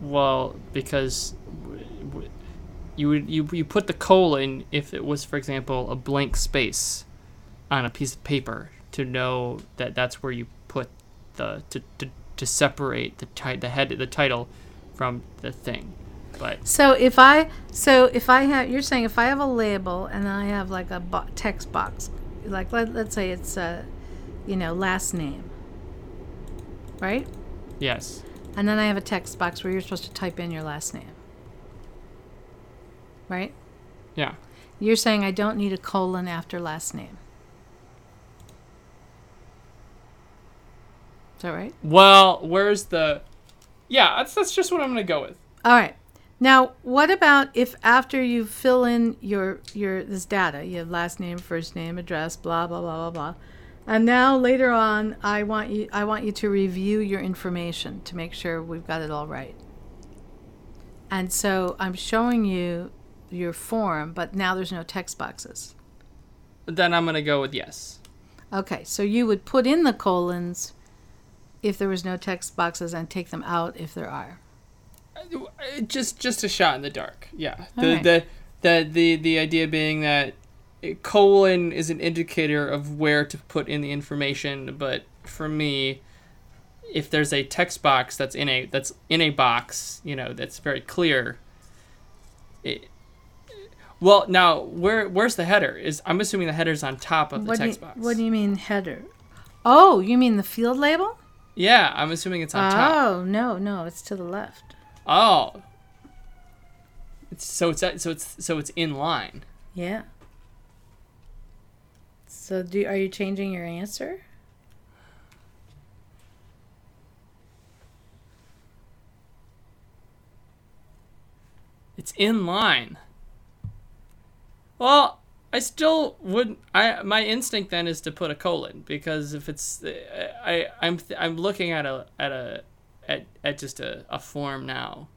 Well, because w- w- you would you you put the colon if it was, for example, a blank space on a piece of paper to know that that's where you put the to to, to separate the ti- the head the title from the thing. But So if I so if I have you're saying if I have a label and I have like a bo- text box, like let, let's say it's a you know last name, right? yes, And then I have a text box where you're supposed to type in your last name, right? yeah, You're saying I don't need a colon after last name. Is that right? Well, where's the? Yeah, that's that's just what I'm gonna go with. All right. Now, what about if after you fill in your your this data, you have last name, first name, address, blah blah blah blah blah, and now later on, I want you I want you to review your information to make sure we've got it all right. And so I'm showing you your form, but now there's no text boxes. Then I'm gonna go with yes. Okay, so you would put in the colons if there was no text boxes and take them out if there are. Uh, Just just a shot in the dark. Yeah. The Alright. the, the the the idea being that colon is an indicator of where to put in the information, but for me, if there's a text box that's in a that's in a box, you know, that's very clear. It, well, now where where's the header? Is I'm assuming the header's on top of the What you, text box. what do you mean header? Oh, you mean the field label? yeah, I'm assuming it's on top. Oh no, no, it's to the left. Oh. It's, so it's so it's so it's in line. Yeah. So do are you changing your answer? It's in line. Well, I still wouldn't. I my instinct then is to put a colon because if it's uh, I I'm I'm looking at a at a at, at just a, a form now,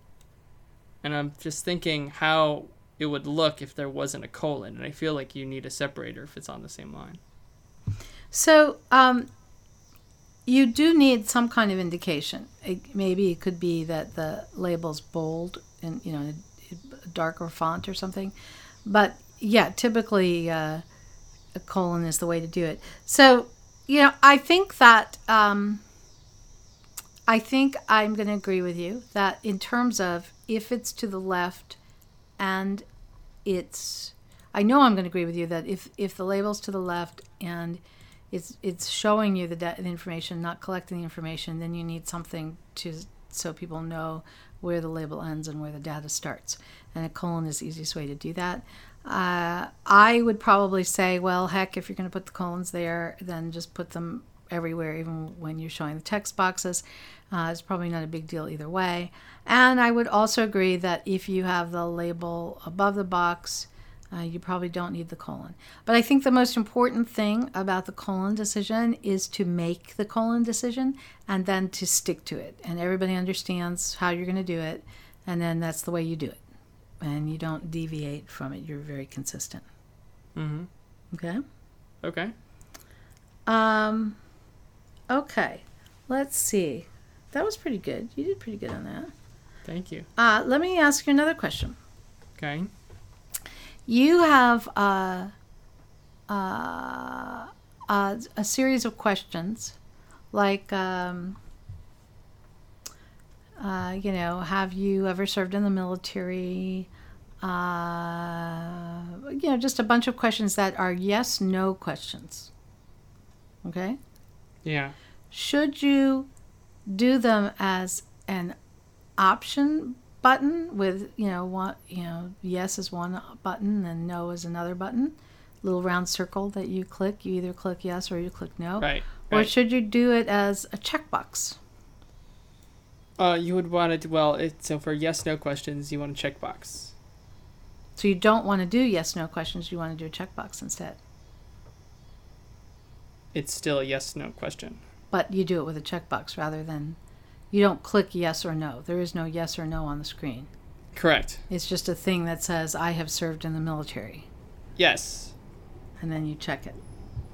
and I'm just thinking how it would look if there wasn't a colon, and I feel like you need a separator if it's on the same line. So, um, you do need some kind of indication. It, maybe it could be that the label's bold and you know a darker font or something. But yeah, typically uh, a colon is the way to do it. So you know, I think that um, I think I'm going to agree with you that in terms of if it's to the left and it's I know I'm going to agree with you that if if the label's to the left and it's it's showing you the, da- the information, not collecting the information, then you need something to so people know where the label ends and where the data starts. And a colon is the easiest way to do that. Uh, I would probably say, well, heck, if you're going to put the colons there, then just put them everywhere, even when you're showing the text boxes. Uh, it's probably not a big deal either way. And I would also agree that if you have the label above the box, uh, you probably don't need the colon. But I think the most important thing about the colon decision is to make the colon decision and then to stick to it. And everybody understands how you're going to do it. And then that's the way you do it. And you don't deviate from it. You're very consistent. Mm-hmm. Okay? Okay. Um, okay. Let's see. That was pretty good. You did pretty good on that. Thank you. Uh, let me ask you another question. Okay. You have uh, uh, uh, a series of questions, like, um, uh, you know, have you ever served in the military? Uh, you know, just a bunch of questions that are yes no questions. Okay? Yeah. Should you do them as an option button with you know one you know yes is one button and no is another button little round circle that you click you either click yes or you click no Right. or should you do it as a checkbox Uh, you would want to well, it, so for yes no questions, you want a checkbox. so you don't want to do yes no questions you want to do a checkbox instead It's still a yes no question. but you do it with a checkbox rather than you don't click yes or no there is no yes or no on the screen Correct. it's just a thing that says i have served in the military Yes. and then you check it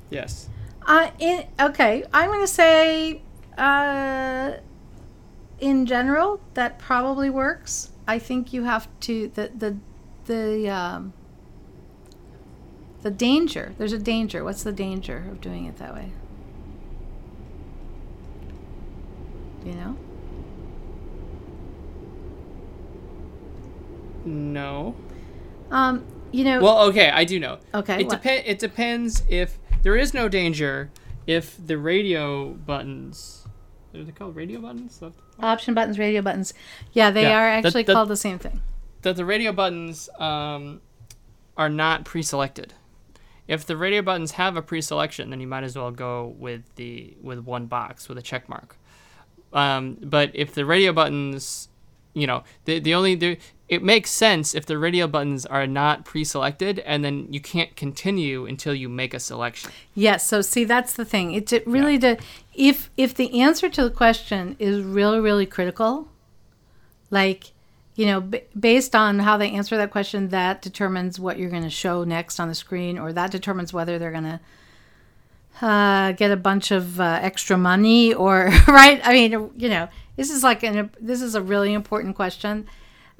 Yes. Uh, in, okay, I'm going to say, uh, in general, that probably works. I think you have to the the the um, the danger. There's a danger. What's the danger of doing it that way? You know. No. Um, you know. Well, okay, I do know. okay. It depend. It depends if there is no danger if the radio buttons. Are they called radio buttons? Option buttons, radio buttons. Yeah, they Yeah, are actually that- called the same thing. That the radio buttons um, are not pre-selected. If the radio buttons have a pre-selection, then you might as well go with the with one box with a check mark. Um, but if the radio buttons, you know, the the only the, it makes sense if the radio buttons are not pre-selected, and then you can't continue until you make a selection. Yes. So see, that's the thing. It's it really to if if the answer to the question is really really critical, like you know, b- based on how they answer that question, that determines what you're going to show next on the screen, or that determines whether they're going to uh, get a bunch of uh, extra money, or right. I mean, you know, this is like an this is a really important question.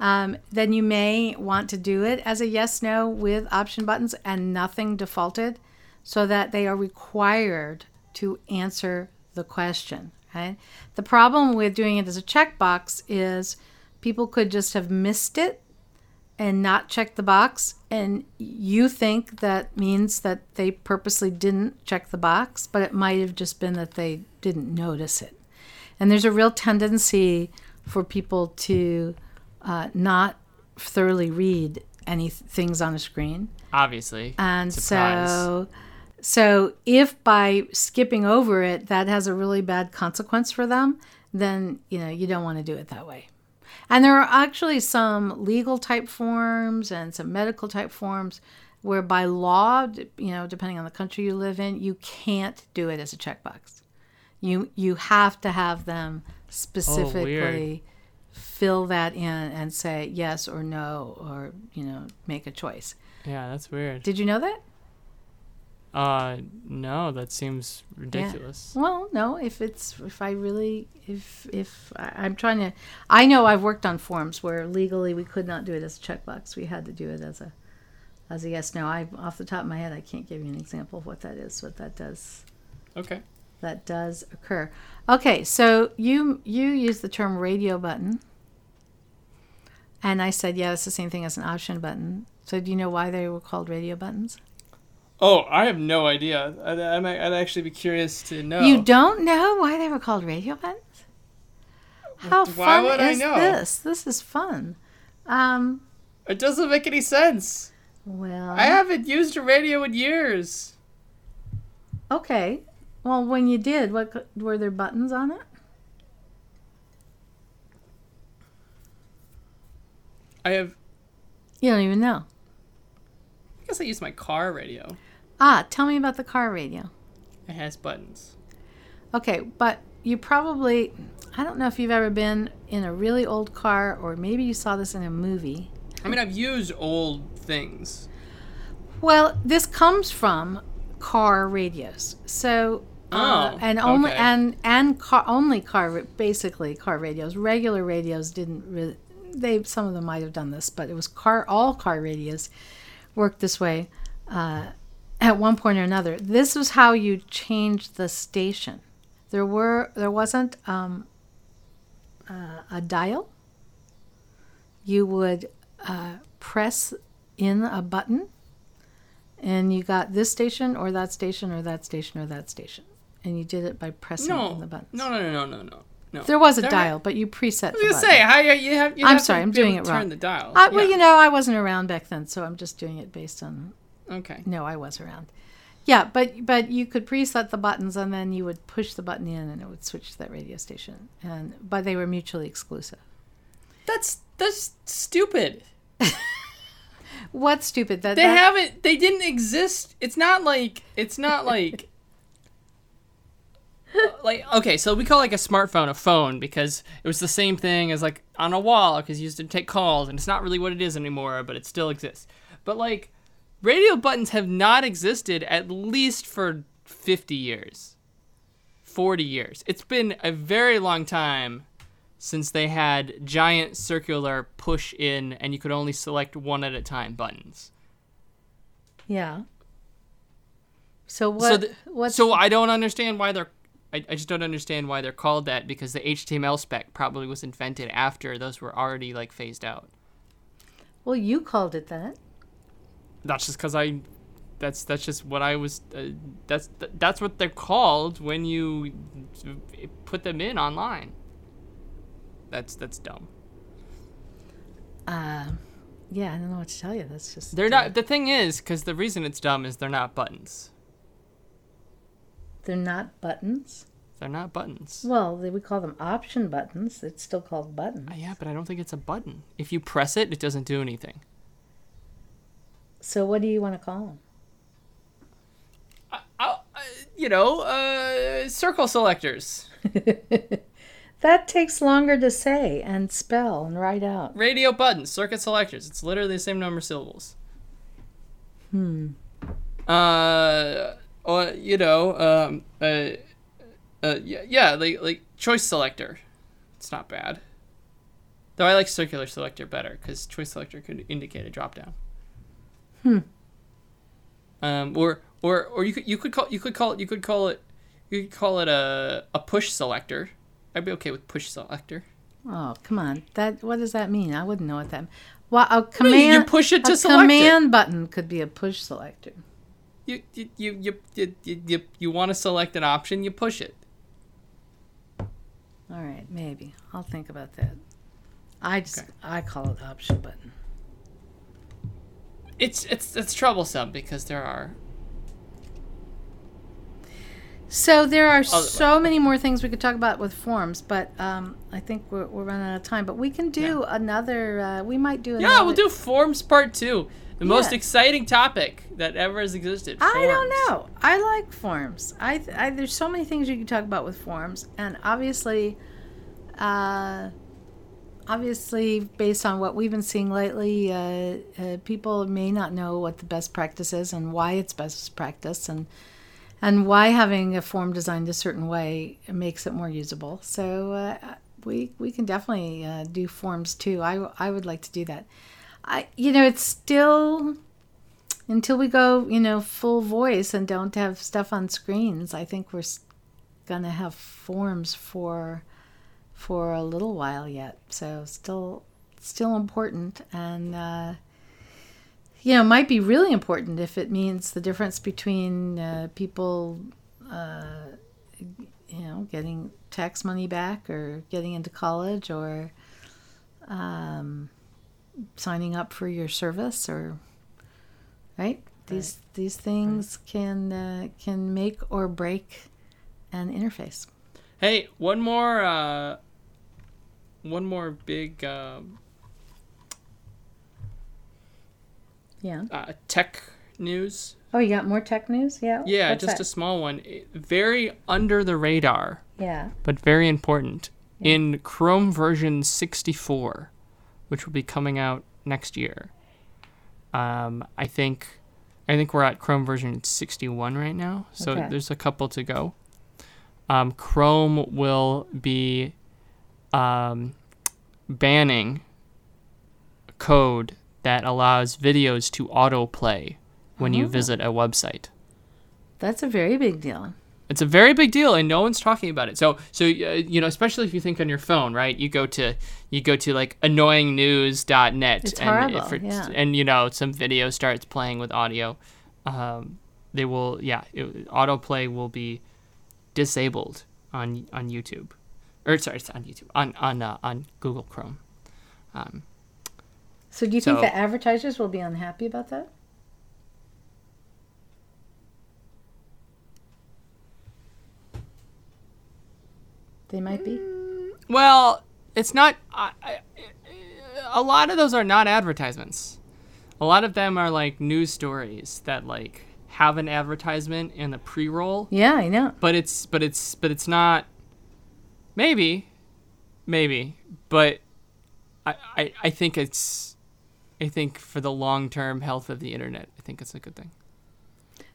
Um, then you may want to do it as a yes no with option buttons and nothing defaulted so that they are required to answer the question. Right? The problem with doing it as a checkbox is people could just have missed it and not check the box, and you think that means that they purposely didn't check the box, but it might have just been that they didn't notice it. And there's a real tendency for people to uh, not thoroughly read any th- things on a screen. Obviously. And Surprise. so so if by skipping over it that has a really bad consequence for them, then you know you don't want to do it that way. And there are actually some legal type forms and some medical type forms where by law, you know, depending on the country you live in, you can't do it as a checkbox. You you have to have them specifically fill that in and say yes or no or you know make a choice. Yeah, that's weird. Did you know that? Uh, no, that seems ridiculous. Well, no. If it's if I really if if I, I'm trying to, I know I've worked on forms where legally we could not do it as a checkbox. We had to do it as a as a yes no. I off the top of my head I can't give you an example of what that is. What that does. Okay. that does occur. Okay, so you you use the term radio button, and I said, yeah, it's the same thing as an option button. So do you know why they were called radio buttons? Oh, I have no idea. I'd, I'd actually be curious to know. You don't know why they were called radio buttons? How Why fun is know? this? This is fun. Um, It doesn't make any sense. well, I haven't used a radio in years. okay. Well, when you did, what were there buttons on it? I have. You don't even know. I guess I use my car radio. Ah, tell me about the car radio. It has buttons. Okay, but you probably, I don't know if you've ever been in a really old car or maybe you saw this in a movie. I mean, I've used old things. Well, this comes from car radios. So, uh, Oh, and only okay. and and car only car basically car radios. Regular radios didn't really. They some of them might have done this, but it was car all car radios worked this way uh, at one point or another. This was how you changed the station. There were there wasn't um, uh, a dial. You would uh, press in a button and you got this station or that station or that station or that station, and you did it by pressing No, the buttons. no, no, no, no, no, no, no. There was a There- dial, but you preset. I was gonna button. say, how you, you have. You I'm have sorry, I'm doing it Turn wrong. the dial. I, well, Yeah. you know, I wasn't around back then, so I'm just doing it based on. Okay. No, I was around. Yeah, but but you could preset the buttons, and then you would push the button in, and it would switch to that radio station. And but they were mutually exclusive. That's that's stupid. What's stupid? That They that- haven't. They didn't exist. It's not like. It's not like. Uh, like okay, so we call like a smartphone a phone because it was the same thing as like on a wall because you used to take calls and it's not really what it is anymore, but it still exists. But like, radio buttons have not existed at least for fifty years, forty years. It's been a very long time since they had giant circular push in and you could only select one at a time buttons. Yeah. So what? what's So I don't understand why they're. I, I just don't understand why they're called that because the HTML spec probably was invented after those were already like phased out. well, you called it that. That's just because I. That's that's just what I was. Uh, that's that's what they're called when you put them in online. That's that's dumb. Uh, yeah, I don't know what to tell you. That's just They're uh, not. The thing is, because the reason it's dumb is they're not buttons. They're not buttons. They're not buttons. Well, they, we call them option buttons. It's still called buttons. Uh, yeah, but I don't think it's a button. If you press it, it doesn't do anything. So what do you want to call them? uh, you know, uh, circle selectors, that takes longer to say and spell and write out. radio buttons, circuit selectors. It's literally the same number of syllables. Hmm. Uh, or you know, um, uh, uh, yeah, yeah, like like choice selector. It's not bad. Though I like circular selector better because choice selector could indicate a drop down. Hmm. Um, or or or you could you could call you could call it you could call it you could call it a a push selector. I'd be okay with push selector. Oh, come on. That what does that mean? I wouldn't know what that. Well, a mean, command. you push it to a select it. command button could be a push selector. You you you you you, you, you, you want to select an option, you push it. All right, maybe I'll think about that. I just Okay. I call it option button. It's it's it's troublesome because there are So there are so many more things we could talk about with forms, but um, I think we're, we're running out of time. But we can do another. Uh, we might do. Another, Yeah, we'll do forms part two. The most exciting topic that ever has existed. I don't know. I like forms. I, I there's so many things you can talk about with forms, and obviously, uh, obviously, based on what we've been seeing lately, uh, uh, people may not know what the best practice is and why it's best practice, and and why having a form designed a certain way makes it more usable. So uh, we we can definitely uh, do forms too. I I would like to do that. I you know it's still until we go, you know, full voice and don't have stuff on screens, I think we're gonna have forms for for a little while yet. So still still important. And uh, you know might be really important if it means the difference between uh, people uh, you know getting tax money back or getting into college or um, signing up for your service or right? These these things can uh, can make or break an interface. Hey, one more, uh, one more big um, yeah uh, tech news. oh you got more tech news yeah Yeah, What's just that? a small one. Very under the radar, yeah but very important. In Chrome version 64, which will be coming out next year. Um, I think, I think we're at Chrome version 61 right now, so Okay. there's a couple to go. Um, Chrome will be um, banning code that allows videos to autoplay when you Oh. visit a website. that's a very big deal It's a very big deal, and no one's talking about it. So, so uh, you know, especially if you think on your phone, right? You go to you go to like annoyingnews.net, It's and horrible, if it- yeah. and you know some video starts playing with audio, um, they will, yeah, it, autoplay will be disabled on on YouTube, or sorry, it's on YouTube on on uh, on Google Chrome. Um, so do you think So- the advertisers will be unhappy about that they might be Well, it's not. I, I, a lot of those are not advertisements. A lot of them are like news stories that like have an advertisement in the pre-roll, yeah i know but it's but it's but it's not. Maybe, maybe, but I I, I think it's. I think for the long-term health of the internet, I think it's a good thing.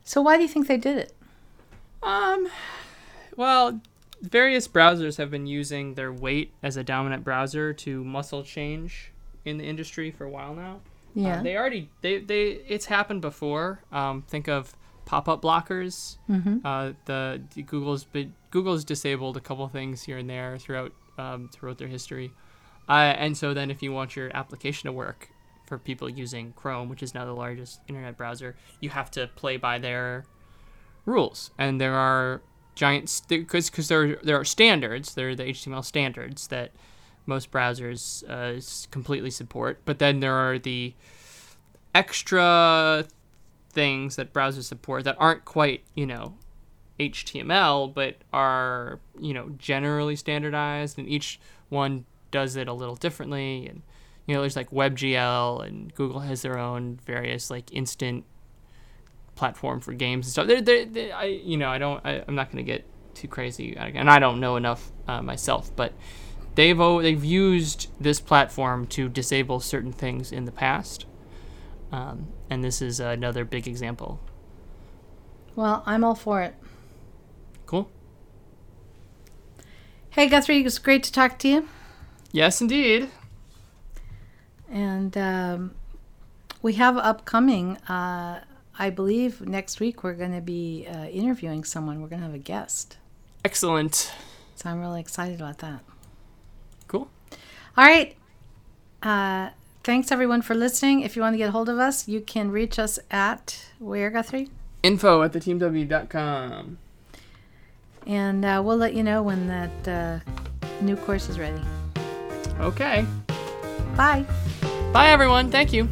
so why do you think they did it Um, well, various browsers have been using their weight as a dominant browser to muscle change in the industry for a while now. yeah Uh, they already they they it's happened before. Um, think of pop-up blockers. mm-hmm. Uh, the, the Google's been, Google's disabled a couple things here and there throughout um, throughout their history. Uh, and so then if you want your application to work for people using Chrome, which is now the largest internet browser, you have to play by their rules. And there are giant because because there there are standards. There are the HTML standards that most browsers uh, completely support. But then there are the extra things that browsers support that aren't quite you know HTML, but are you know generally standardized, and each one does it a little differently. And you know, there's like WebGL, and Google has their own various like instant platform for games and stuff. They're, they're, they I you know I don't I, I'm not gonna get too crazy, and I don't know enough uh, myself, but they've o- they've used this platform to disable certain things in the past, um, and this is another big example. well i'm all for it Cool. hey guthrie it was great to talk to you Yes, indeed. And um, we have upcoming, uh, I believe next week we're going to be uh, interviewing someone. We're going to have a guest. Excellent. So I'm really excited about that. Cool. All right. Uh, thanks everyone for listening. If you want to get a hold of us, you can reach us at where, Guthrie? Info at theteamw.com. And uh, we'll let you know when that uh, new course is ready. Okay. Bye. Bye, everyone. Thank you.